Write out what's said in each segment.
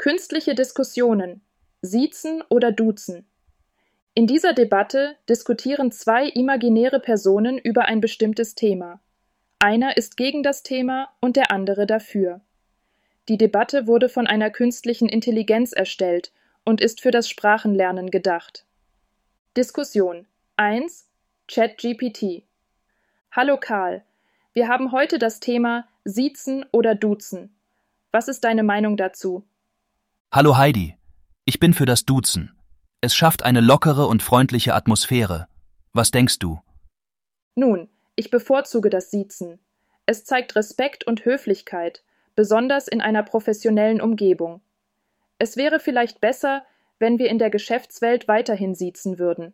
Künstliche Diskussionen Siezen oder Duzen. In dieser Debatte diskutieren zwei imaginäre Personen über ein bestimmtes Thema. Einer ist gegen das Thema und der andere dafür. Die Debatte wurde von einer künstlichen Intelligenz erstellt und ist für das Sprachenlernen gedacht. Diskussion 1 ChatGPT Hallo Karl, wir haben heute das Thema Siezen oder Duzen. Was ist deine Meinung dazu? Hallo Heidi, ich bin für das Duzen. Es schafft eine lockere und freundliche Atmosphäre. Was denkst du? Nun, ich bevorzuge das Siezen. Es zeigt Respekt und Höflichkeit, besonders in einer professionellen Umgebung. Es wäre vielleicht besser, wenn wir in der Geschäftswelt weiterhin siezen würden.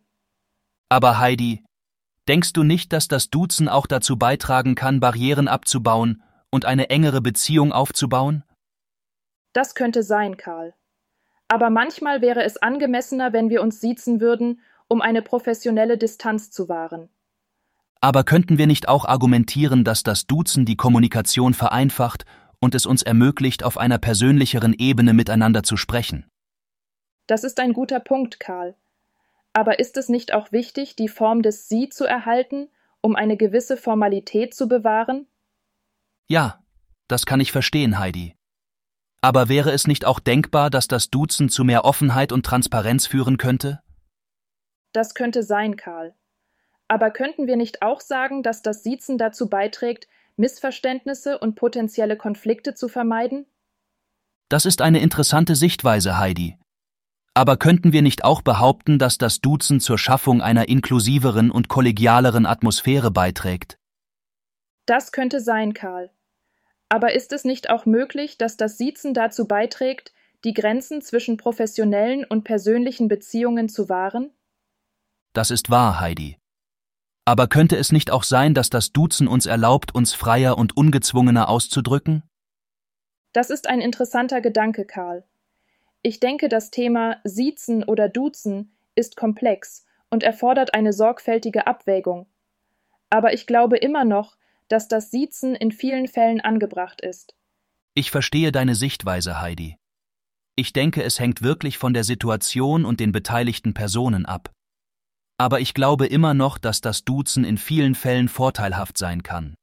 Aber Heidi, denkst du nicht, dass das Duzen auch dazu beitragen kann, Barrieren abzubauen und eine engere Beziehung aufzubauen? Das könnte sein, Karl. Aber manchmal wäre es angemessener, wenn wir uns siezen würden, um eine professionelle Distanz zu wahren. Aber könnten wir nicht auch argumentieren, dass das Duzen die Kommunikation vereinfacht und es uns ermöglicht, auf einer persönlicheren Ebene miteinander zu sprechen? Das ist ein guter Punkt, Karl. Aber ist es nicht auch wichtig, die Form des Sie zu erhalten, um eine gewisse Formalität zu bewahren? Ja, das kann ich verstehen, Heidi. Aber wäre es nicht auch denkbar, dass das Duzen zu mehr Offenheit und Transparenz führen könnte? Das könnte sein, Karl. Aber könnten wir nicht auch sagen, dass das Siezen dazu beiträgt, Missverständnisse und potenzielle Konflikte zu vermeiden? Das ist eine interessante Sichtweise, Heidi. Aber könnten wir nicht auch behaupten, dass das Duzen zur Schaffung einer inklusiveren und kollegialeren Atmosphäre beiträgt? Das könnte sein, Karl. Aber ist es nicht auch möglich, dass das Siezen dazu beiträgt, die Grenzen zwischen professionellen und persönlichen Beziehungen zu wahren? Das ist wahr, Heidi. Aber könnte es nicht auch sein, dass das Duzen uns erlaubt, uns freier und ungezwungener auszudrücken? Das ist ein interessanter Gedanke, Karl. Ich denke, das Thema Siezen oder Duzen ist komplex und erfordert eine sorgfältige Abwägung. Aber ich glaube immer noch, dass das Siezen in vielen Fällen angebracht ist. Ich verstehe deine Sichtweise, Heidi. Ich denke, es hängt wirklich von der Situation und den beteiligten Personen ab. Aber ich glaube immer noch, dass das Duzen in vielen Fällen vorteilhaft sein kann.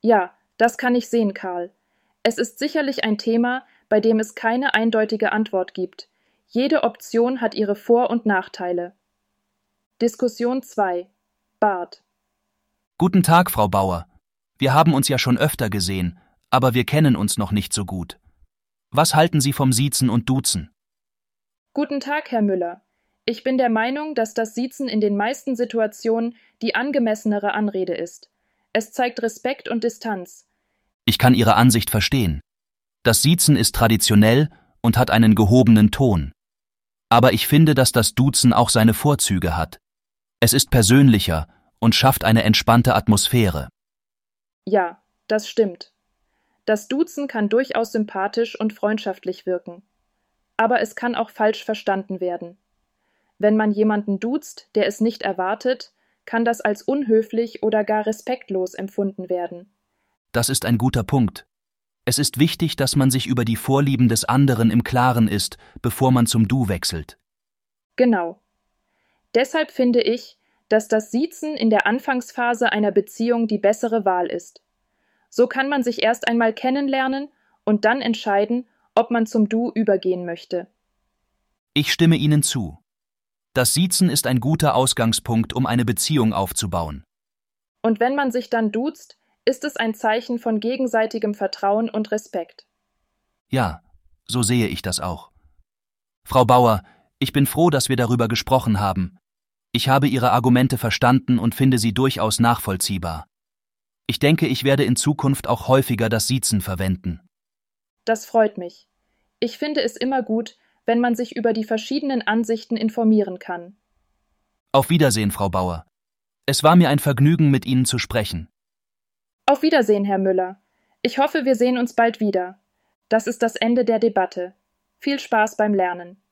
Ja, das kann ich sehen, Karl. Es ist sicherlich ein Thema, bei dem es keine eindeutige Antwort gibt. Jede Option hat ihre Vor- und Nachteile. Diskussion 2 Bart Guten Tag, Frau Bauer. Wir haben uns ja schon öfter gesehen, aber wir kennen uns noch nicht so gut. Was halten Sie vom Siezen und Duzen? Guten Tag, Herr Müller. Ich bin der Meinung, dass das Siezen in den meisten Situationen die angemessenere Anrede ist. Es zeigt Respekt und Distanz. Ich kann Ihre Ansicht verstehen. Das Siezen ist traditionell und hat einen gehobenen Ton. Aber ich finde, dass das Duzen auch seine Vorzüge hat. Es ist persönlicher und schafft eine entspannte Atmosphäre. Ja, das stimmt. Das Duzen kann durchaus sympathisch und freundschaftlich wirken. Aber es kann auch falsch verstanden werden. Wenn man jemanden duzt, der es nicht erwartet, kann das als unhöflich oder gar respektlos empfunden werden. Das ist ein guter Punkt. Es ist wichtig, dass man sich über die Vorlieben des anderen im Klaren ist, bevor man zum Du wechselt. Genau. Deshalb finde ich, dass das Siezen in der Anfangsphase einer Beziehung die bessere Wahl ist. So kann man sich erst einmal kennenlernen und dann entscheiden, ob man zum Du übergehen möchte. Ich stimme Ihnen zu. Das Siezen ist ein guter Ausgangspunkt, um eine Beziehung aufzubauen. Und wenn man sich dann duzt, ist es ein Zeichen von gegenseitigem Vertrauen und Respekt. Ja, so sehe ich das auch. Frau Bauer, ich bin froh, dass wir darüber gesprochen haben. Ich habe Ihre Argumente verstanden und finde sie durchaus nachvollziehbar. Ich denke, ich werde in Zukunft auch häufiger das Siezen verwenden. Das freut mich. Ich finde es immer gut, wenn man sich über die verschiedenen Ansichten informieren kann. Auf Wiedersehen, Frau Bauer. Es war mir ein Vergnügen, mit Ihnen zu sprechen. Auf Wiedersehen, Herr Müller. Ich hoffe, wir sehen uns bald wieder. Das ist das Ende der Debatte. Viel Spaß beim Lernen.